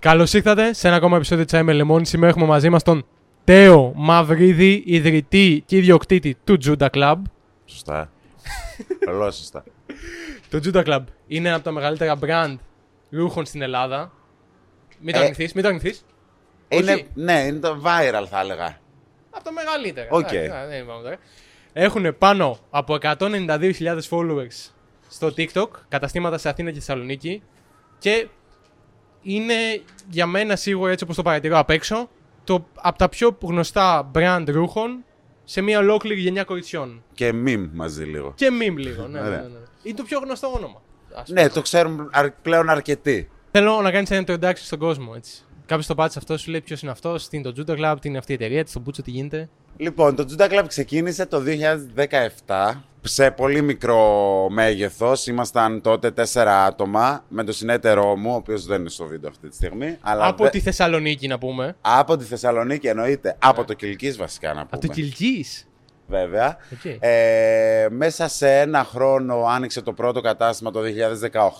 Καλώς ήρθατε σε ένα ακόμα επεισόδιο της Άιμε Λεμόνι. Σήμερα έχουμε μαζί μας τον Τέο Μαυρίδη, ιδρυτή και ιδιοκτήτη του Judah Club. Σωστά. Πολύ σωστά. Το Judah Club είναι ένα από τα μεγαλύτερα brand ρούχων στην Ελλάδα. Μην το Ε, αρνηθείς, μην το αρνηθείς. είναι, Όχι. ναι, είναι το viral θα έλεγα. Από τα μεγαλύτερα. Οκ. Εντάξει, α, δεν είπαμε τώρα. Έχουν πάνω από 192.000 followers στο TikTok, καταστήματα σε Αθήνα και Θεσσαλονίκη. Και είναι για μένα σίγουρα έτσι όπως το παρατηρώ απ' έξω, το, από τα πιο γνωστά brand ρούχων σε μια ολόκληρη γενιά κοριτσιών. Και meme μαζί λίγο. Και meme λίγο. Ναι, ναι, ναι, Ωραία. ναι. Είναι το πιο γνωστό όνομα. ας πούμε. Ναι, το ξέρουν αρ- πλέον αρκετοί. Θέλω να κάνεις ένα introduction στον κόσμο. Έτσι. Κάποιος το πάτησε αυτό, σου λέει ποιος είναι αυτός, τι είναι το Judo Club, τι είναι αυτή η εταιρεία, τι στο Μπούτσο, τι γίνεται. Λοιπόν, το Juda Club ξεκίνησε το 2017 σε πολύ μικρό μέγεθος. Ήμασταν τότε τέσσερα άτομα με τον συνεταίρο μου, ο οποίος δεν είναι στο βίντεο αυτή τη στιγμή. Αλλά Από δε- τη Θεσσαλονίκη να πούμε. από τη Θεσσαλονίκη εννοείται. Από το Κιλκίς βασικά να πούμε. Από το Κιλκίς. Βέβαια. Οκ. Ε, μέσα σε ένα χρόνο άνοιξε το πρώτο κατάστημα το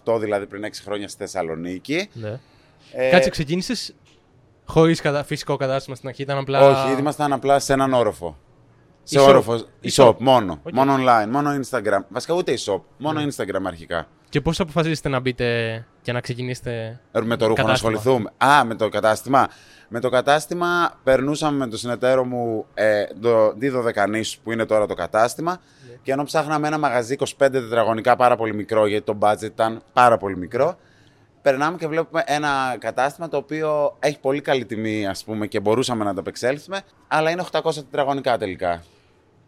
2018, δηλαδή πριν 6 χρόνια στη Θεσσαλονίκη. Ναι. Ε, Κάτσε, ξεκίνησες χωρίς φυσικό κατάστημα στην αρχή, ήταν απλά. Όχι, ήμασταν απλά σε έναν όροφο. Σε E-shop. όροφο. E-shop. E-shop, μόνο. Οκ. Μόνο online, μόνο Instagram. Βασικά ούτε e-shop, μόνο Instagram αρχικά. Και πώς αποφασίσατε να μπείτε και να ξεκινήσετε. Ε, Με το ρούχο να Κατάστημα; ασχοληθούμε. Α, με το κατάστημα. Με το κατάστημα περνούσαμε με τον συνεταίρο μου ε, τη Δωδεκανήσου που είναι τώρα το κατάστημα Ναι. και ενώ ψάχναμε ένα μαγαζί 25 τετραγωνικά πάρα πολύ μικρό γιατί το budget ήταν πάρα πολύ μικρό περνάμε και βλέπουμε ένα κατάστημα το οποίο έχει πολύ καλή τιμή ας πούμε και μπορούσαμε να το ανταπεξέλθουμε αλλά είναι 800 τετραγωνικά τελικά.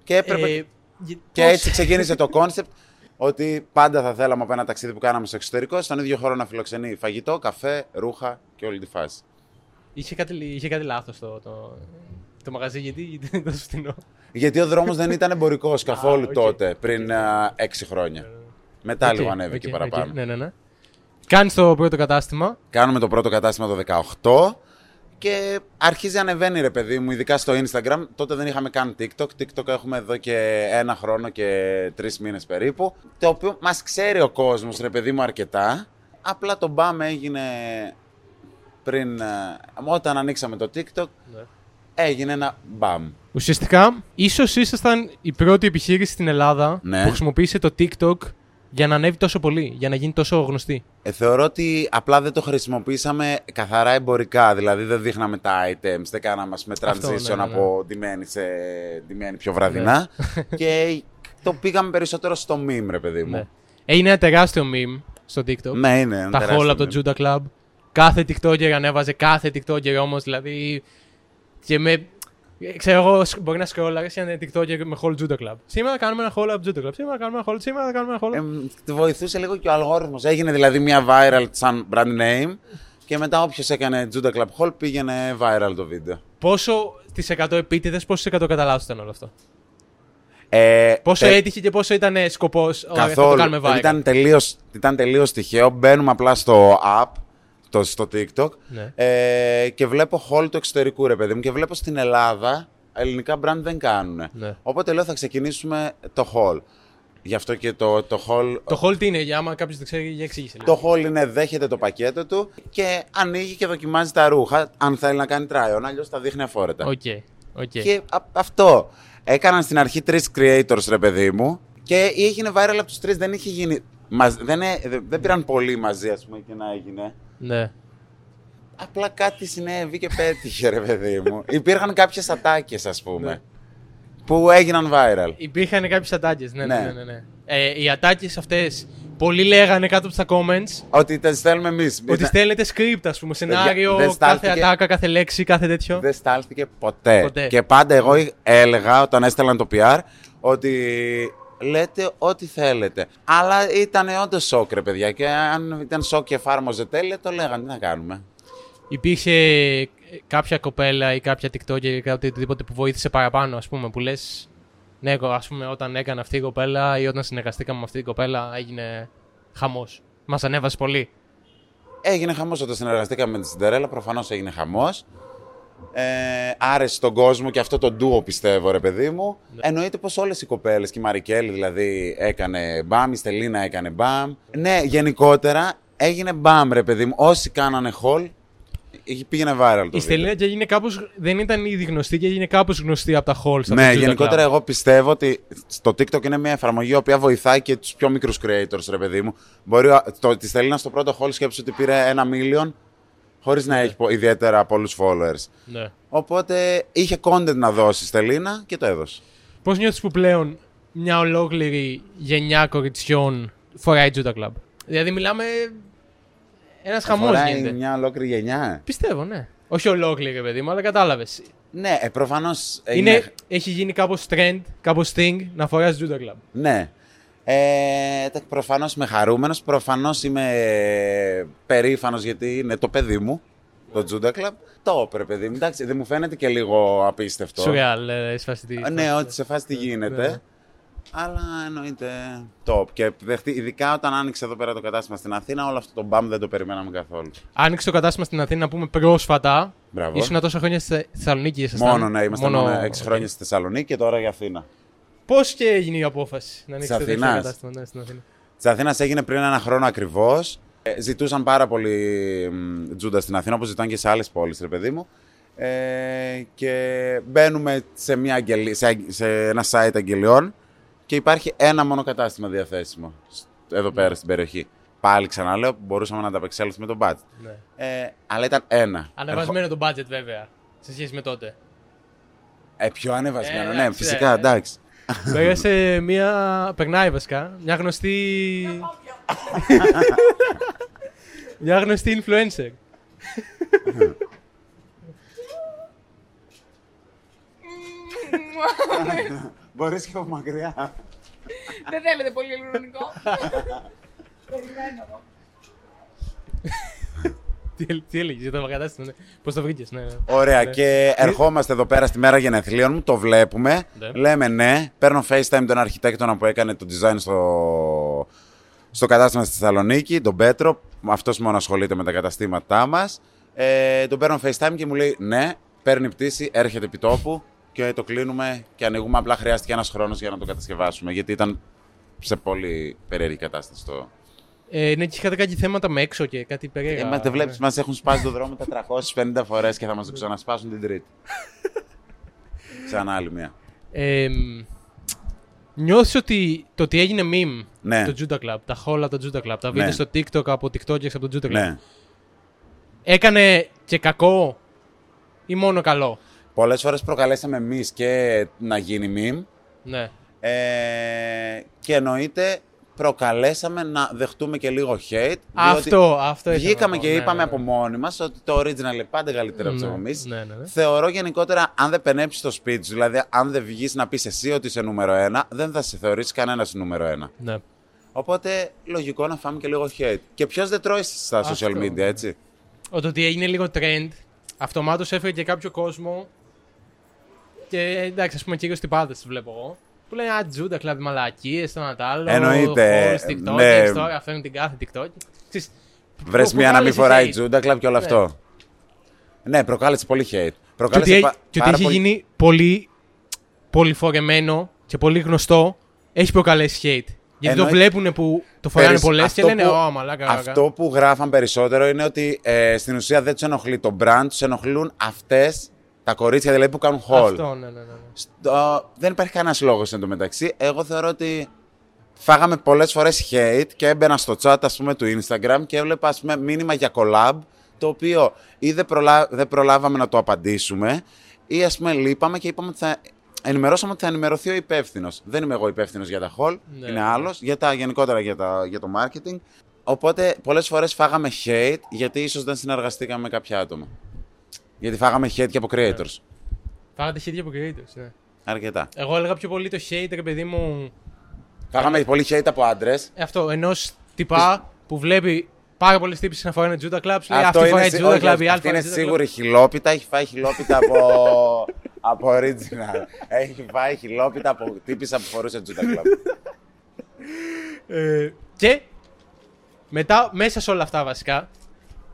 Και έπρεπε Ε, γε- και πώς- έτσι ξεκίνησε το concept ότι πάντα θα θέλαμε από ένα ταξίδι που κάναμε στο εξωτερικό στον ίδιο χώρο να φιλοξενεί φαγητό, καφέ, ρούχα και όλη τη φάση. Είχε κάτι, είχε κάτι λάθος το, το, το μαγαζί, γιατί, γιατί δεν ήταν τόσο φθηνό; Γιατί ο δρόμος δεν ήταν εμπορικός καθόλου οκ. τότε, πριν α, έξι χρόνια. Μετά Οκ, λίγο ανέβηκε οκ, παραπάνω. οκ, Ναι, ναι, ναι. Κάνει το πρώτο κατάστημα. Κάνουμε το πρώτο κατάστημα το 18 και αρχίζει να ανεβαίνει ρε παιδί μου, ειδικά στο Instagram. Τότε δεν είχαμε καν TikTok. TikTok έχουμε εδώ και ένα χρόνο και τρεις μήνες περίπου. Το οποίο μας ξέρει ο κόσμος, ρε παιδί μου, αρκετά. Απλά το BAM έγινε πριν. ε, Όταν ανοίξαμε το TikTok, Ναι. έγινε ένα BAM. Ουσιαστικά, ίσως ήσασταν η πρώτη επιχείρηση στην Ελλάδα Ναι. που χρησιμοποίησε το TikTok για να ανέβει τόσο πολύ, για να γίνει τόσο γνωστή. Ε, θεωρώ ότι απλά δεν το χρησιμοποίησαμε καθαρά εμπορικά. Δηλαδή δεν δείχναμε τα items, δεν κάναμε ας πούμε, Αυτό, ναι, transition ναι, ναι. από ντυμένη σε ντυμένη πιο βραδινά. και το πήγαμε περισσότερο στο meme, ρε παιδί μου. Ναι. Έγινε ένα τεράστιο meme στο TikTok. Ναι, είναι. ένα τα τεράστιο haul από meme. το Juda Club. Κάθε TikToker ανέβαζε, κάθε TikToker όμως, δηλαδή. Και με. Ξέρω εγώ, σκ- μπορεί να σκρόλαρες ένα TikToker με haul Juda Club. Σήμερα κάνουμε ένα haul από Juda Club. Σήμερα κάνουμε ένα haul. Σήμερα κάνουμε ένα haul. Ε, τη βοηθούσε λίγο και ο αλγόριθμος. Έγινε δηλαδή μια viral σαν brand name. Και μετά όποιος έκανε Juda Club Hall πήγαινε viral το βίντεο. Πόσο τις 100 επίτηδες, πόσο εκατό κατά λάθος ήταν όλο αυτό; Ε, Πόσο τε- έτυχε και πόσο ήταν σκοπός. Θα το Καθόλου. κάνουμε viral. Ήταν τελείως, ήταν τελείως τυχαίο. Μπαίνουμε απλά στο app, το, στο TikTok Ναι. ε, και βλέπω haul του εξωτερικού ρε παιδί μου και βλέπω στην Ελλάδα ελληνικά brand δεν κάνουν. Ναι. Οπότε λέω θα ξεκινήσουμε το haul. Γι' αυτό και το, το haul... Το haul τι είναι, για άμα κάποιος δεν ξέρει, για εξήγησε. λίγο. Το haul είναι δέχεται το πακέτο του και ανοίγει και δοκιμάζει τα ρούχα αν θέλει να κάνει try on, αλλιώς τα δείχνει αφόρετα. OK. OK. Και α- αυτό. Έκαναν στην αρχή τρεις creators, ρε παιδί μου. Και έγινε viral από τους τρεις. Δεν είχε γίνει. μαζ- δεν, ε- δεν- δεν πήραν πολύ μαζί, ας πούμε, και να έγινε. Ναι. Απλά κάτι συνέβη και πέτυχε, ρε παιδί μου. Υπήρχαν κάποιες ατάκες, ας πούμε. Ναι. Που έγιναν viral. Υπήρχαν κάποιες ατάκες. Ναι, ναι, Ναι. ναι. ναι, ναι. Ε, οι ατάκες αυτές, πολλοί λέγανε κάτω από τα comments Ότι τα στέλνουμε εμείς. ότι στέλνετε script, ας πούμε, σενάριο, δεν κάθε στάλθηκε- ατάκα, κάθε λέξη, κάθε τέτοιο. Δεν στάλθηκε ποτέ. Ποτέ. Και πάντα εγώ έλεγα όταν έστελναν το PR ότι λέτε ό,τι θέλετε. Αλλά ήταν όντως σοκ, ρε παιδιά. Και αν ήταν σοκ και εφάρμοζε τέλεια, το λέγανε. Τι να κάνουμε. Υπήρχε κάποια κοπέλα ή κάποια TikToker ή κάτι οτιδήποτε που βοήθησε παραπάνω, ας πούμε, που λες. Ναι, εγώ, ας πούμε, όταν έκανε αυτή η κοπέλα ή όταν συνεργαστήκαμε με αυτή την κοπέλα, έγινε χαμός. Μας ανέβασε πολύ. Έγινε χαμός όταν συνεργαστήκαμε με τη Σιντερέλα. Προφανώς έγινε χαμός. Ε, άρεσε στον κόσμο και αυτό το ντουο πιστεύω, ρε παιδί μου. Εννοείται πως όλες οι κοπέλες και η Μαρικέλη δηλαδή έκανε μπαμ, η Στελίνα έκανε μπαμ. Ναι, γενικότερα έγινε μπαμ, ρε παιδί μου. Όσοι κάνανε χολ, Είχε- Πήγαινε viral το Η βίντεο. Στελίνα και έγινε κάπως, δεν ήταν ήδη γνωστή και έγινε κάπως γνωστή από τα halls. από Ναι, το Judah γενικότερα Club. εγώ πιστεύω ότι το TikTok είναι μια εφαρμογή η οποία βοηθάει και τους πιο μικρούς creators, ρε παιδί μου. Μπορεί ο- το, τη Στελίνα στο πρώτο haul σκέψου ότι πήρε ένα million χωρίς να έχει πο- ιδιαίτερα πολλούς followers. Ναι. Οπότε είχε content να δώσει η Στελίνα και το έδωσε. Πώς νιώθεις που πλέον μια ολόκληρη γενιά κοριτσιών φοράει Judah Club; Δηλαδή μιλάμε ένας χαμός Φοράει γίνεται. μια ολόκληρη γενιά. Πιστεύω, ναι. Όχι ολόκληρη, ρε παιδί μου, αλλά κατάλαβες. Ναι, ε, προφανώς. Είναι... Έχει γίνει κάπως trend, κάπως thing να φοράς Judah Club. Ναι. Ε, Προφανώς είμαι χαρούμενος. Προφανώς είμαι περήφανος γιατί είναι το παιδί μου, το Juda Club. Το έπρεπε, παιδί μου. Εντάξει, δεν μου φαίνεται και λίγο απίστευτο. Σουρεάλ, ε, σφάση τι- Ε, Ναι, ότι σε φάση τι γίνεται. Ναι. Αλλά εννοείται top. Και δεχτεί, ειδικά όταν άνοιξε εδώ πέρα το κατάστημα στην Αθήνα, όλο αυτό το μπαμ δεν το περιμέναμε καθόλου. Άνοιξε το κατάστημα στην Αθήνα να πούμε πρόσφατα. Μπράβο. Ήσουν τόσα χρόνια στη στη Θεσσαλονίκη, ήσασταν. Μόνο, ναι, είμαστε μόνο 6 χρόνια στη Θεσσαλονίκη και τώρα για Αθήνα. Πώς και έγινε η απόφαση να ανοίξετε τέτοιο Αθηνάς. κατάστημα ναι, στην Αθήνα; Της Αθήνας έγινε πριν ένα χρόνο ακριβώς. ζητούσαν πάρα πολύ μ, τζούντα στην Αθήνα, όπως ζητάνε και σε άλλες πόλεις, ρε παιδί μου. Ε, και μπαίνουμε σε, μια αγγελ- σε, αγ- σε ένα site αγγελιών και υπάρχει ένα μόνο κατάστημα διαθέσιμο σ- εδώ πέρα στην περιοχή. Πάλι ξαναλέω, μπορούσαμε να ανταπεξέλθουμε τον budget. Ναι. Ε, αλλά ήταν ένα. Ανεβασμένο το budget βέβαια. Σε σχέση με τότε. Ε, πιο ανεβασμένο, Ε, ναι, εντάξει, φυσικά, ε. Εντάξει. Πέρασε μια. Περνάει βασικά. Μια γνωστή. μια γνωστή influencer. Μπορείς και από μακριά. Δεν θέλετε πολύ ηλεκτρονικό. Περιμένω. Τι, τι έλεγε για το κατάστημα, ναι. Πώς το βρήκες, ναι. ναι. Ωραία, Ναι. και ερχόμαστε εδώ πέρα στη μέρα γενεθλίων μου, το βλέπουμε. Ναι. Λέμε ναι, παίρνω FaceTime τον αρχιτέκτονα που έκανε το design στο, στο κατάστημα στη Θεσσαλονίκη, τον Πέτρο. Αυτός μόνο ασχολείται με τα καταστήματά μας. Ε, τον παίρνω FaceTime και μου λέει ναι, παίρνει πτήση, έρχεται επί τόπου και το κλείνουμε και ανοίγουμε. Απλά χρειάστηκε ένας χρόνος για να το κατασκευάσουμε, γιατί ήταν σε πολύ περίεργη κατάσταση το. Ε, ναι, και είχατε κάτι θέματα με έξω και κάτι περίεργα. Ε, μας δεν βλέπεις, ναι. μας έχουν σπάσει το δρόμο 450 φορές και θα μας το ξανασπάσουν την Τρίτη. Ξανά άλλη μία. Ε, νιώθεις ότι το ότι έγινε meme Ναι. το Judah Club, τα χόλα από το Judah Club, τα Ναι. βίντεο στο TikTok από TikTokers από το Judah Club, Ναι. έκανε και κακό ή μόνο καλό; Πολλές φορές προκαλέσαμε εμείς και να γίνει meme. Ναι. Ε, και εννοείται προκαλέσαμε να δεχτούμε και λίγο hate. διότι Αυτό, αυτό ήθελα Βγήκαμε να πω. και Ναι, είπαμε ναι, από ναι. μόνοι μας ότι το original είναι πάντα καλύτερο από Ναι, εμείς. ναι, ναι, ναι. Θεωρώ γενικότερα, αν δεν πενέψεις το σπίτι σου, δηλαδή αν δεν βγεις να πεις εσύ ότι είσαι νούμερο ένα, δεν θα σε θεωρήσει κανένας νούμερο ένα. Ναι. Οπότε λογικό να φάμε και λίγο hate. Και ποιος δεν τρώει στα Αυτό, social media, ναι. έτσι; Ο το ότι έγινε λίγο trend, αυτομάτως έφερε και κάποιο κόσμο και εντάξει, ας πούμε κυρίως την πάντα τη βλέπω εγώ. Που λένε Α, Τζούντα, κλάβει μαλακίες, το ένα τ' άλλο. Εννοείται, Halls, TikTokers, ναι. τώρα φέρνουν την κάθε TikTok. Ξέρεις, Βρες προ- μία να μην προκάλεσε φοράει hate. τζούντα κλαμπ και όλο Ναι. αυτό. Ναι, προκάλεσε πολύ hate. Και Προκάλεσε ότι, πα- και ότι πάρα έχει πολύ- γίνει πολύ πολυφορεμένο και πολύ γνωστό, έχει προκαλέσει hate. Γιατί το Εννοεί- βλέπουν που το φοράνε Περισ- πολλές και αυτό λένε που- Ω, μαλάκα. μαλάκα». Αυτό που γράφαν περισσότερο είναι ότι ε, στην ουσία δεν τους ενοχλεί το brand, τους ενοχλούν αυτές τα κορίτσια δηλαδή που κάνουν haul. Αυτό, ναι, ναι, ναι. ναι. Στο- δεν υπάρχει κανένας λόγος εν τω μεταξύ. Εγώ θεωρώ ότι φάγαμε πολλές φορές hate και έμπαινα στο chat ας πούμε, του Instagram και έβλεπα ας πούμε, μήνυμα για collab το οποίο ή δεν, προλα... δεν προλάβαμε να το απαντήσουμε ή ας πούμε λείπαμε και είπαμε ότι θα ενημερώσαμε ότι θα ενημερωθεί ο υπεύθυνος. Δεν είμαι εγώ υπεύθυνος για τα hall, Ναι. είναι άλλος, για τα, γενικότερα για, τα, για το marketing. Οπότε πολλές φορές φάγαμε hate γιατί ίσως δεν συνεργαστήκαμε με κάποια άτομα. Γιατί φάγαμε hate και από creators. Φάγατε hate από creators, ναι. Αρκετά. Εγώ έλεγα πιο πολύ το hate, ρε παιδί μου. Φάγαμε πολύ hate από άντρες. Ε, Αυτό, ενός τυπά που βλέπει πάρα πολλές τύπες να φοράνε Judah Club, σου λέει Αυτό αυτή είναι, φοράει σι- Judah όχι, Club, η αυτή άλλη είναι φοράει Judah Club. σίγουρη χιλόπιτα. Έχει φάει χιλόπιτα από, από original. Έχει φάει χιλόπιτα από τύπησα που φορούσε Judah Club. Ε, και μετά, μέσα σε όλα αυτά βασικά,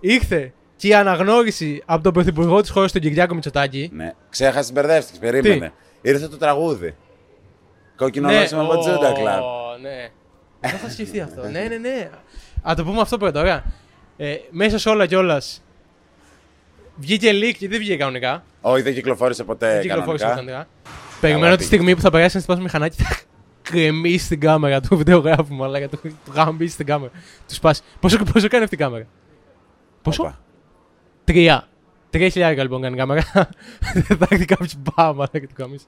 ήρθε και η αναγνώριση από τον πρωθυπουργό της χώρας, τον Κυριάκο Μητσοτάκη. ναι. Ξέχασες, μπερδεύτηκες. Περίμενε. Ήρθε το τραγούδι. Κόκκινο ναι, με ω, Judah Club. Ναι. Δεν θα σκεφτεί αυτό. ναι, ναι, ναι. Α το πούμε αυτό πρώτα, ωραία. Ε, μέσα σε όλα κιόλας Βγήκε leak και δεν βγήκε κανονικά. Όχι, δεν κυκλοφόρησε ποτέ. Δεν κυκλοφόρησε Ε, κανονικά. κανονικά. Περιμένω τη πήγε. στιγμή που θα περάσει να σπάσουμε μηχανάκι και θα κρεμίσει την κάμερα του βιντεογράφου μου, αλλά του του γαμπήσει την κάμερα. Του σπάσει. Πόσο, πόσο κάνει αυτή η κάμερα; Πόσο; Όπα. Τρία. Τρία χιλιάρικα λοιπόν κάνει η κάμερα. θα έρθει κάποιος μπάμα και το καμίσει.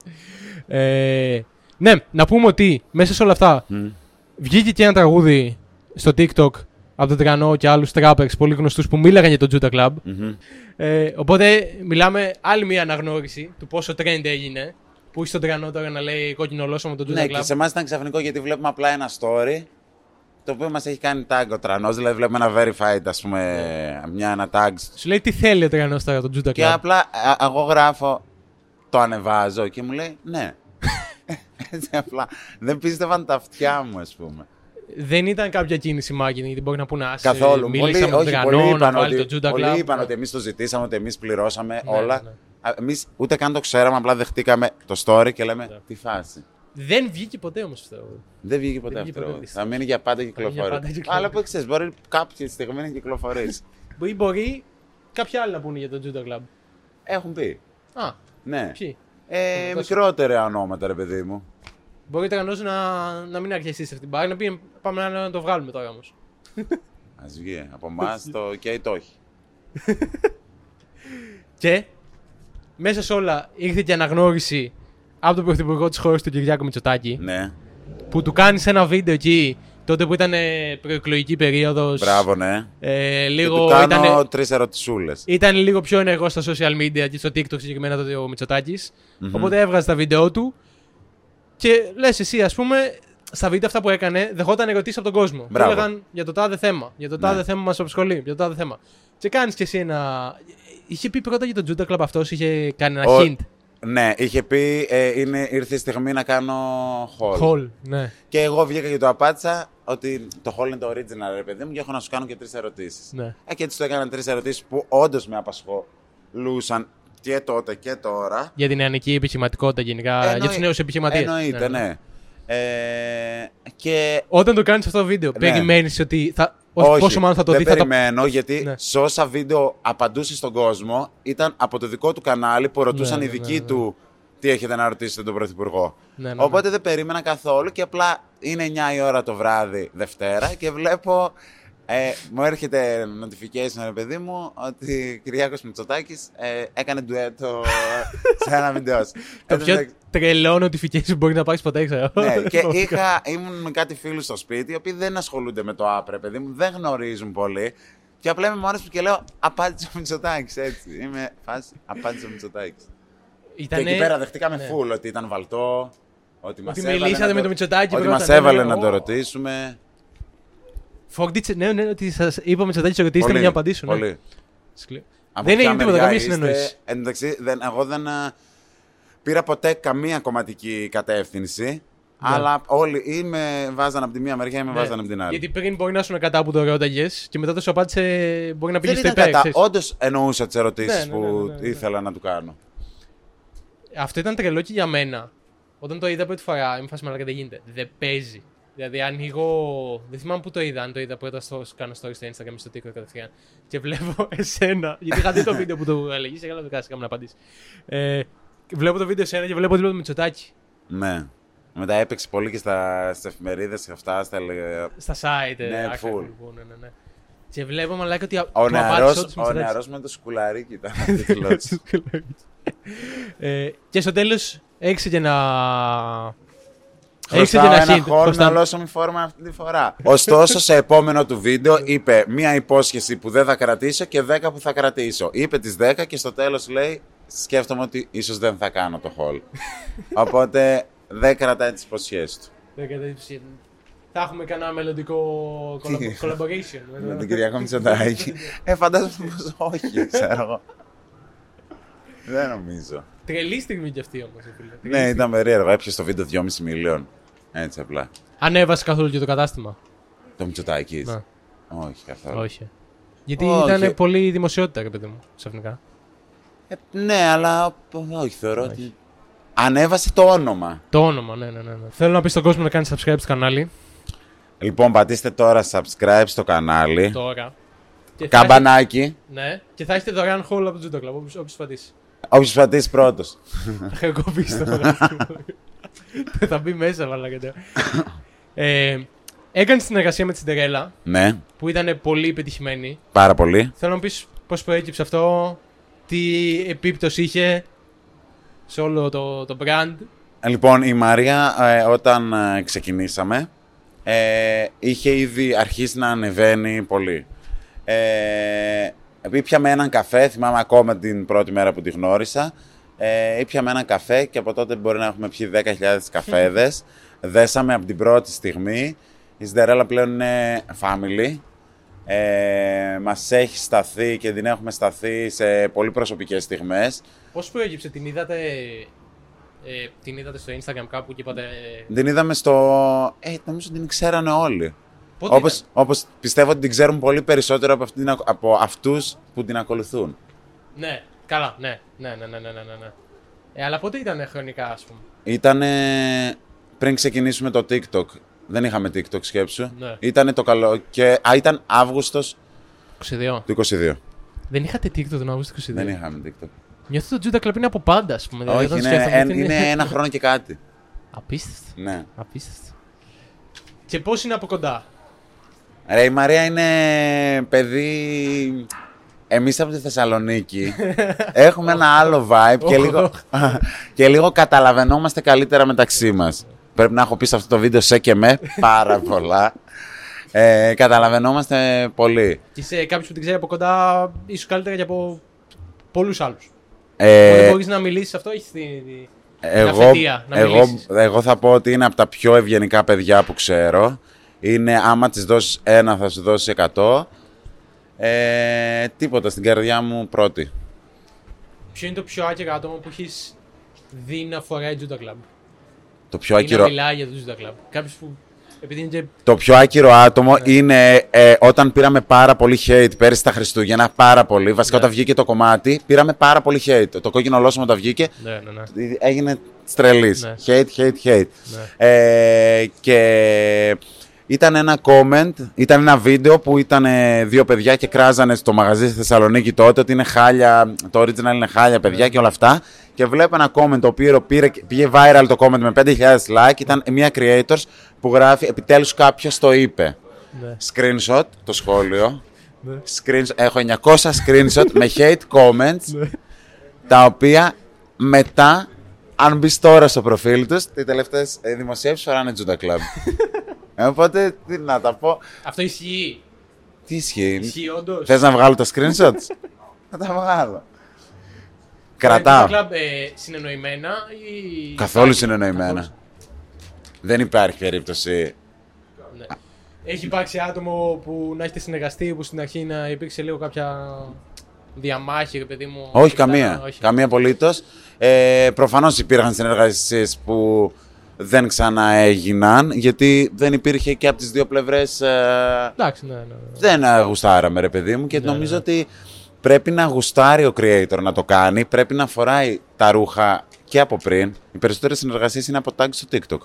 Ε, ναι, να πούμε ότι μέσα σε όλα αυτά Μμ. βγήκε και ένα τραγούδι στο TikTok από τον Τρανό και άλλους trappers πολύ γνωστούς που μίλαγαν για το Juta Club. Μμμ. Ε, οπότε μιλάμε άλλη μια αναγνώριση του πόσο trend έγινε. Που έχει στον Τρανό τώρα να λέει κόκκινο λόσο με τον Juta Ναι, Club. και σε εμάς ήταν ξαφνικό γιατί βλέπουμε απλά ένα story το οποίο μας έχει κάνει tag ο τρανός. Δηλαδή, βλέπουμε ένα verified, ας πούμε, μια ένα tag. Σου λέει τι θέλει ο Τρανός τώρα για τον Juta Και Club; απλά α, εγώ γράφω, το ανεβάζω και μου λέει ναι. Έτσι απλά. Δεν πίστευαν τα αυτιά μου, ας πούμε. Δεν ήταν κάποια κίνηση marketing γιατί μπορεί να πούνε άσε. Καθόλου. Μίλησα Πολλοί, με τον όχι, Τρανό πολλοί να είπαν, βάλει ότι, το Juta πολλοί Club. είπαν Ναι. ότι εμείς το ζητήσαμε, ότι εμείς πληρώσαμε Ναι, όλα. ναι, ναι. Εμείς ούτε καν το ξέραμε, απλά δεχτήκαμε το story και λέμε Ναι. τι φάση. Δεν βγήκε ποτέ όμως αυτό. Δεν βγήκε ποτέ Δεν βγήκε αυτό. ποτέ. Θα μείνει για πάντα μείνει για κυκλοφορεί. πάντα κυκλοφορεί. Αλλά που ξέρεις, μπορεί κάποια στιγμή να κυκλοφορήσει. Ή μπορεί κάποιοι άλλοι να πούνε για τον Juta Club. Έχουν πει. Α, Ναι. ποιοι; Ε, τόσο. μικρότερα ονόματα, ρε παιδί μου. Μπορεί ο Τρανό να, να μην αρχίσει σε αυτήν την πάρη, να πει πάμε να, να το βγάλουμε τώρα όμως. Α βγει. Από εμάς το OK το όχι. Και μέσα σε όλα ήρθε και αναγνώριση από τον Πρωθυπουργό της χώρας του Κυριάκο Μητσοτάκη. Ναι. Που του κάνει ένα βίντεο εκεί τότε που ήταν ε, προεκλογική περίοδος. Μπράβο, ναι. Ε, Και λίγο, του κάνω ήταν, τρεις ερωτησούλες. ήταν λίγο πιο ενεργό στα social media και στο TikTok συγκεκριμένα τότε ο μητσοτακης Οπότε έβγαζε τα βίντεο του και λες εσύ, ας πούμε, στα βίντεο αυτά που έκανε, δεχόταν ερωτήσει από τον κόσμο. Που Μπράβο. έλεγαν για το τάδε θέμα. Για το τάδε Ναι. θέμα μας απασχολεί. Για το τάδε θέμα. Και κάνεις κι εσύ ένα. Είχε πει πρώτα για τον Τζούντα Club αυτός, είχε κάνει ένα Ο- hint. Ναι, είχε πει ε, είναι, ήρθε η στιγμή να κάνω haul. Hall, ναι. Και εγώ βγήκα και το απάντησα ότι το haul είναι το original, ρε παιδί μου, και έχω να σου κάνω και τρεις ερωτήσεις. ναι. Ε, και έτσι του έκανα τρεις ερωτήσεις που όντως με απασχολούσαν και τότε και τώρα. Για την νεανική επιχειρηματικότητα γενικά. Εννοεί- για τους νέους επιχειρηματίες. Εννοείται, ναι. Ε, και Όταν το κάνεις αυτό το βίντεο, Ναι. περιμένεις ότι. Θα... Όχι, πόσο μάλλον θα το δεν δει, θα το. περιμένω, γιατί Ναι. σε όσα βίντεο απαντούσε στον κόσμο ήταν από το δικό του κανάλι που ρωτούσαν Ναι, οι ναι, δικοί ναι, ναι. του τι έχετε να ρωτήσετε τον Πρωθυπουργό. Ναι, ναι, ναι. Οπότε δεν περίμενα καθόλου και απλά είναι 9 η ώρα το βράδυ Δευτέρα και βλέπω. Ε, μου έρχεται notification, ρε παιδί μου, ότι Κυριάκος Μητσοτάκης ε, έκανε ντουέτο σε ένα βίντεο. Το Εν τω πιο μεταξύ- τρελό notification που μπορεί να πάρεις ποτέ, ξέρω. ναι, και είχα, ήμουν με κάτι φίλους στο σπίτι, οι οποίοι δεν ασχολούνται με το app, ρε παιδί μου, δεν γνωρίζουν πολύ. Και απλά είμαι μόνος μου και λέω Απάντησε ο Μητσοτάκης, έτσι. Είμαι φάση, απάντησε ο Μητσοτάκης. Ήτανε- Και εκεί πέρα δεχτήκαμε ναι. full ότι ήταν βαλτό. Ότι, μας μιλήσατε έβαλε να με το- το Μητσοτάκη Ότι πρώτα, μας ναι, έβαλε ναι, να ναι. το ρωτήσουμε. Φόγκτιτσε, ναι, ναι, ότι σας είπα Μητσοτάκης σε ρωτήσετε Πολύ, με μια απαντήσουν. Ναι. πολύ. Σκληρό. Από Δεν ποια έγινε τίποτα, μεριά καμία είστε. συνεννόηση. Εν τω μεταξύ, δεν, εγώ δεν α, πήρα ποτέ καμία κομματική κατεύθυνση. Αλλά όλοι ή με βάζαν από τη μία μεριά ή με Ναι. βάζαν από την άλλη. Γιατί πριν μπορεί να ήσουν κατά που το ρώταγες και μετά το σου απάντησε μπορεί να πήγες Δεν στο ήταν υπέρ. κατά. ξέρεις. Όντως εννοούσα τις ερωτήσεις Ναι, ναι, ναι, που ναι, ναι, ναι. ήθελα να του κάνω. Αυτό ήταν τρελό και για μένα. Όταν το είδα πρώτη φορά, είμαι φάση μαλάκα δεν γίνεται. Δεν παίζει. Δηλαδή ανοίγω. Δεν θυμάμαι πού το είδα. Αν το είδα πρώτα στο κάνω story στο Instagram ή στο TikTok κατευθείαν. Και βλέπω εσένα. Γιατί είχα δει το βίντεο που το έλεγες. Σε καλά, δεν κάτσε να απαντήσεις. Ε, και βλέπω το βίντεο εσένα και βλέπω δίπλα το Μητσοτάκι. Ναι. Μετά έπαιξε πολύ και στα, στις εφημερίδες και αυτά. Στα, λε- Στα site. ε, Ναι, άκρα, full. λοιπόν, ναι, ναι, ναι. Και βλέπω μαλάκα ότι. ο, του απάντησε νεαρός, όντως ο Μητσοτάκης. νεαρός με το σκουλαρίκι ήταν ο τίτλος. ε, και στο τέλος έξι και να. Χρωστάω και ένα hint, χώρο Κωνσταν- να λώσω μη φόρμα αυτή τη φορά. Ωστόσο, σε επόμενο του βίντεο είπε μία υπόσχεση που δεν θα κρατήσω και δέκα που θα κρατήσω. Είπε τις 10 και στο τέλος λέει σκέφτομαι ότι ίσως δεν θα κάνω το haul. Οπότε δεν κρατάει τις υποσχέσεις του. Δεν κατάληψη. Θα έχουμε κανένα μελλοντικό Τι; collab- collaboration. Με τον Κυριακό Μητσοτάκη. ε, φαντάζομαι πως όχι, ξέρω εγώ. Δεν νομίζω. Τρελή στιγμή κι αυτή όμως. Ναι, ήταν περίεργο. Έπιασε το βίντεο 2,5 μιλίων. Έτσι απλά. Ανέβασε καθόλου και το κατάστημα. Το Μητσοτάκης. Ναι. Όχι καθόλου. Όχι. Γιατί Όχι. ήταν πολύ δημοσιότητα, ρε παιδί μου, ξαφνικά. Ε, ναι, αλλά όχι, θεωρώ ότι. Ανέβασε το όνομα. Το όνομα, ναι, ναι, ναι. ναι. Θέλω να πεις στον κόσμο να κάνει subscribe στο κανάλι. Λοιπόν, πατήστε τώρα subscribe στο κανάλι. Τώρα. Και θα Καμπανάκι. Ναι, και θα έχετε δωρεάν hall από το Judo Club, όποιος, όποιος πατήσει. Όποιος πατήσει πρώτος. Θα έχω κοπήσει το φωτογραφικό. Θα μπει μέσα, μαλάκα. τώρα. ε, έκανε συνεργασία με τη Cinderella, ναι, που ήταν πολύ πετυχημένη. πάρα πολύ. Θέλω να μου πεις πώς προέκυψε αυτό, τι επίπτωση είχε σε όλο το, το brand. Λοιπόν, η Μαρία ε, όταν ε, ξεκινήσαμε ε, είχε ήδη αρχίσει να ανεβαίνει πολύ. Ε, ήπιαμε έναν καφέ, θυμάμαι ακόμα την πρώτη μέρα που τη γνώρισα. Ε, ήπιαμε έναν καφέ και από τότε μπορεί να έχουμε πιει 10.000 καφέδες. Δέσαμε από την πρώτη στιγμή. Η Σιντερέλα πλέον είναι family. Ε, μας έχει σταθεί και την έχουμε σταθεί σε πολύ προσωπικές στιγμές. Πώς προέκυψε, την είδατε, ε, την είδατε στο Instagram κάπου και είπατε. Την είδαμε στο... Ε, νομίζω την ξέρανε όλοι. Πότε Όπως, ήταν; όπως πιστεύω ότι την ξέρουν πολύ περισσότερο από, αυτήν, από αυτούς που την ακολουθούν. Ναι, καλά, ναι, ναι, ναι, ναι, ναι, ναι, ναι. Ε, αλλά πότε ήταν χρονικά, ας πούμε; Ήτανε πριν ξεκινήσουμε το TikTok. Δεν είχαμε TikTok σκέψου. Ναι. Ήτανε το καλό και... Α, ήταν Αύγουστος 22. του 22. Δεν είχατε TikTok τον Αύγουστο 22. Δεν είχαμε TikTok. Νιώθω ότι το Juda Club είναι από πάντα, ας πούμε. δηλαδή, Όχι, όταν είναι, σκέφτομαι, εν- είναι- είναι ένα χρόνο και κάτι. Απίστευτο. Ναι. Απίστευτο. Και πώς είναι από κοντά; Ρε, η Μαρία είναι παιδί. Εμείς από τη Θεσσαλονίκη έχουμε ένα άλλο vibe και λίγο, και λίγο καταλαβαίνόμαστε καλύτερα μεταξύ μας. Πρέπει να έχω πει σε αυτό το βίντεο σε και με πάρα πολλά. Ε, καταλαβαίνόμαστε πολύ. Και σε κάποιο που την ξέρει από κοντά, ίσως καλύτερα και από πολλούς άλλους. Ε, Όταν μπορείς να μιλήσεις αυτό, έχεις τη. τη- εγώ, αφετία, να εγώ, μιλήσεις. εγώ θα πω ότι είναι από τα πιο ευγενικά παιδιά που ξέρω. Είναι άμα της δώσεις ένα θα σου δώσει 100. Ε, τίποτα στην καρδιά μου πρώτη. Ποιο είναι το πιο άκυρο άτομο που έχεις δει να φοράει Juda Club. Το πιο Ή να άκυρο, μιλάει για το Juda Club. Κάποιος που. Επειδή είναι και. το πιο άκυρο άτομο Ναι. είναι ε, όταν πήραμε πάρα πολύ hate πέρυσι τα Χριστούγεννα. Πάρα πολύ. Βασικά Ναι. όταν βγήκε το κομμάτι, πήραμε πάρα πολύ hate. Το κόκκινο λόσιμο όταν βγήκε, Ναι, ναι, ναι. έγινε τρελής. Ναι. Hate, hate, hate. Ναι. Ε, και ήταν ένα comment, ήταν ένα βίντεο που ήταν ε, δύο παιδιά και κράζανε στο μαγαζί στη Θεσσαλονίκη τότε ότι είναι χάλια, το original είναι χάλια παιδιά και όλα αυτά. Και βλέπω ένα comment το οποίο πήρε, πήγε viral το comment με 5.000 like. Ήταν μια creators που γράφει επιτέλους κάποιος το είπε. ναι. Screenshot, το σχόλιο. Ναι. Screenshot, έχω 900 screenshot με hate comments Ναι. τα οποία μετά, αν μπεις τώρα στο προφίλ τους, οι τελευταίες δημοσίευσει φοράνε Juda Club. Ε, Οπότε, τι να τα πω. Αυτό ισχύει. Τι ισχύει; Ισχύει, όντως. Θες να βγάλω τα screenshots; Θα τα βγάλω. Κρατάω. Juda Club ε, συνεννοημένα ή. Καθόλου υπάρχει- συνεννοημένα. καθόλου. Δεν υπάρχει περίπτωση. Ναι. Έχει υπάρξει άτομο που να έχετε συνεργαστεί που στην αρχή να υπήρξε λίγο κάποια διαμάχη, ρε παιδί μου. Όχι, και μετά- καμία. όχι. Καμία απολύτως. Ε, Προφανώς υπήρχαν συνεργασίες που δεν ξαναέγιναν γιατί δεν υπήρχε και από τις δύο πλευρές. Εντάξει, ναι, ναι. ναι. δεν ε, γουστάραμε, ρε παιδί μου, και Ναι, νομίζω ναι. ότι πρέπει να γουστάρει ο creator να το κάνει. Πρέπει να φοράει τα ρούχα και από πριν. Οι περισσότερες συνεργασίες είναι από tag στο TikTok.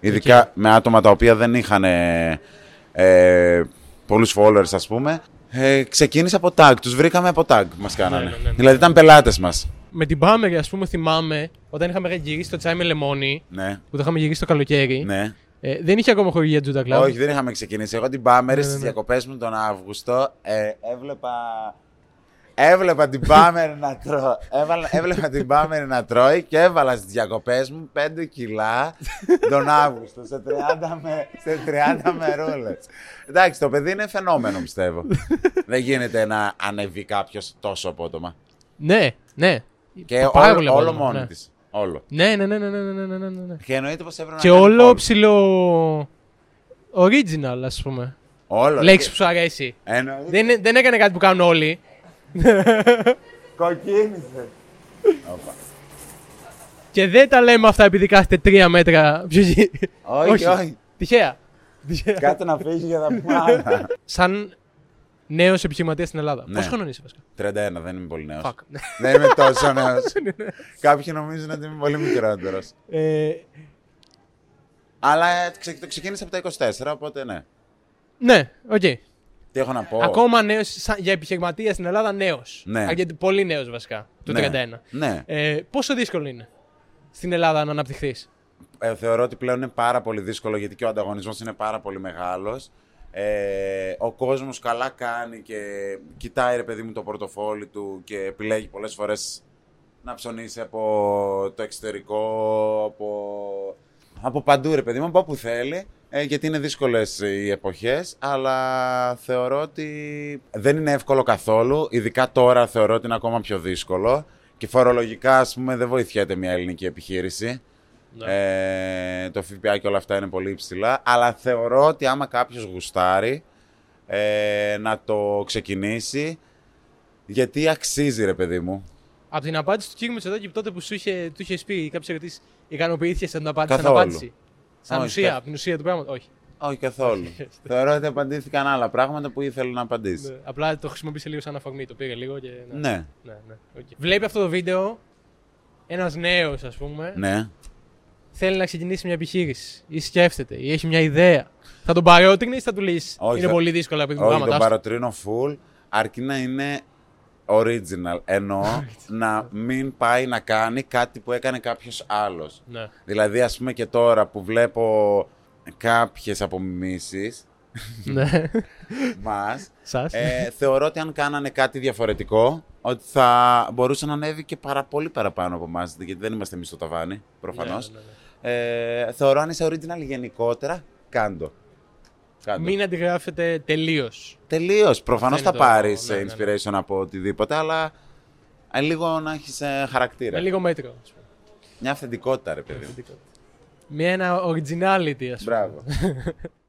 Ειδικά με άτομα τα οποία δεν είχαν ε, ε, πολλούς followers, ας πούμε. Ε, ξεκίνησε από tag. Τους βρήκαμε από tag μας κάνανε. Ναι, ναι, ναι, ναι. Δηλαδή ήταν πελάτες μας. Με την Πάμερη, ας πούμε, θυμάμαι όταν είχαμε γυρίσει το τσάι με λεμόνι, Ναι, που το είχαμε γυρίσει το καλοκαίρι. ναι. Ε, δεν είχε ακόμα χορηγία Juda Club. Όχι, δεν είχαμε ξεκινήσει. Εγώ την Πάμερη Ναι, ναι, στις ναι. διακοπές μου τον Αύγουστο ε, έβλεπα. Έβλεπα την Πάμερη να τρώει. Έβαλα, έβλεπα την Πάμερη να τρώει και έβαλα στις διακοπές μου 5 κιλά τον Αύγουστο σε 30, με, σε 30 μερούλε. Εντάξει, το παιδί είναι φαινόμενο πιστεύω. δεν γίνεται να ανεβεί κάποιος τόσο απότομα. Ναι, ναι. Και πάρα όλο, όλο μόνη ναι. της. Όλο. Ναι ναι, ναι, ναι, ναι, ναι, ναι, ναι, ναι, ναι. Και εννοείται πως έπρεπε να. Και όλο ψηλό. original, ας πούμε. Όλο. Λέξη που σου αρέσει. Εννοείται. Δεν, δεν έκανε κάτι που κάνουν όλοι. Κοκκίνησε. Και δεν τα λέμε αυτά επειδή κάθεται τρία μέτρα. όχι, όχι. Τυχαία. Κάτω να φύγει για να πούμε. Σαν νέος επιχειρηματίας στην Ελλάδα. Ναι. Πόσο χρόνο είσαι, βασικά; 31, δεν είμαι πολύ νέος. Fuck. Δεν είμαι τόσο νέος. Κάποιοι νομίζουν ότι είμαι πολύ μικρότερος. Ε, Αλλά ε, ξε- το ξεκίνησα από τα 24, οπότε ναι. ναι, οκ. Τι έχω να πω; Ακόμα νέος, για επιχειρηματία στην Ελλάδα, νέος. Ναι. Πολύ νέος βασικά. Το Ναι. 31. Ναι. Ε, πόσο δύσκολο είναι στην Ελλάδα να αναπτυχθείς; Ε, θεωρώ ότι πλέον είναι πάρα πολύ δύσκολο γιατί και ο ανταγωνισμός είναι πάρα πολύ μεγάλος. Ε, ο κόσμος καλά κάνει και κοιτάει ρε παιδί μου το πορτοφόλι του και επιλέγει πολλές φορές να ψωνίσει από το εξωτερικό, από, από παντού ρε παιδί μου, από όπου θέλει. Ε, γιατί είναι δύσκολες οι εποχές, αλλά θεωρώ ότι δεν είναι εύκολο καθόλου. Ειδικά τώρα θεωρώ ότι είναι ακόμα πιο δύσκολο. Και φορολογικά, ας πούμε, δεν βοηθιέται μια ελληνική επιχείρηση. Ε, το ΦΠΑ και όλα αυτά είναι πολύ υψηλά. Αλλά θεωρώ ότι άμα κάποιος γουστάρει ε, να το ξεκινήσει, γιατί αξίζει, ρε παιδί μου. Από την απάντηση του κύριου Μητσοτάκη τότε που σου είχε, του είχες πει κάποιο ερωτήσεις, ικανοποιήθηκες στην απάντηση. Στην Καθόλου. απάντηση. Σαν Όχι, ουσία, κα- από την ουσία του πράγματος. Όχι. Όχι καθόλου. θεωρώ ότι απαντήθηκαν άλλα πράγματα που ήθελε να απαντήσει. Ναι. Απλά το χρησιμοποίησε λίγο σαν αφορμή. Το πήρε λίγο και. Ναι. Ναι, ναι, ναι. οκ. Βλέπει αυτό το βίντεο ένας νέος, ας πούμε, ναι. Θέλει να ξεκινήσει μια επιχείρηση ή σκέφτεται ή έχει μια ιδέα. Θα τον παρότρυνες ή θα του λύσει. Όχι, Είναι θα- πολύ δύσκολα επειδή μου Όχι, τον γάματα. παροτρύνω full, αρκεί να είναι original. Εννοώ να μην πάει να κάνει κάτι που έκανε κάποιος άλλος. Ναι. Δηλαδή, ας πούμε και τώρα που βλέπω κάποιες απομιμήσεις ναι. μας, Σας. ε, θεωρώ ότι αν κάνανε κάτι διαφορετικό, ότι θα μπορούσε να ανέβει και πάρα πολύ παραπάνω από εμάς, γιατί δεν είμαστε εμείς στο ταβάνι, προφανώς. Ναι, ναι, ναι. Ε, θεωρώ αν είσαι original γενικότερα, κάντο. Κάντο. Μην αντιγράφετε τελείως. Τελείως. Προφανώς Αυτό θα είναι το- πάρεις ναι, ναι, ναι. inspiration από οτιδήποτε, αλλά ε, λίγο να έχεις χαρακτήρα. Με λίγο μέτρο. ας πούμε. Μια αυθεντικότητα, ρε παιδί. μου. Με ένα originality, ας πούμε. Μπράβο.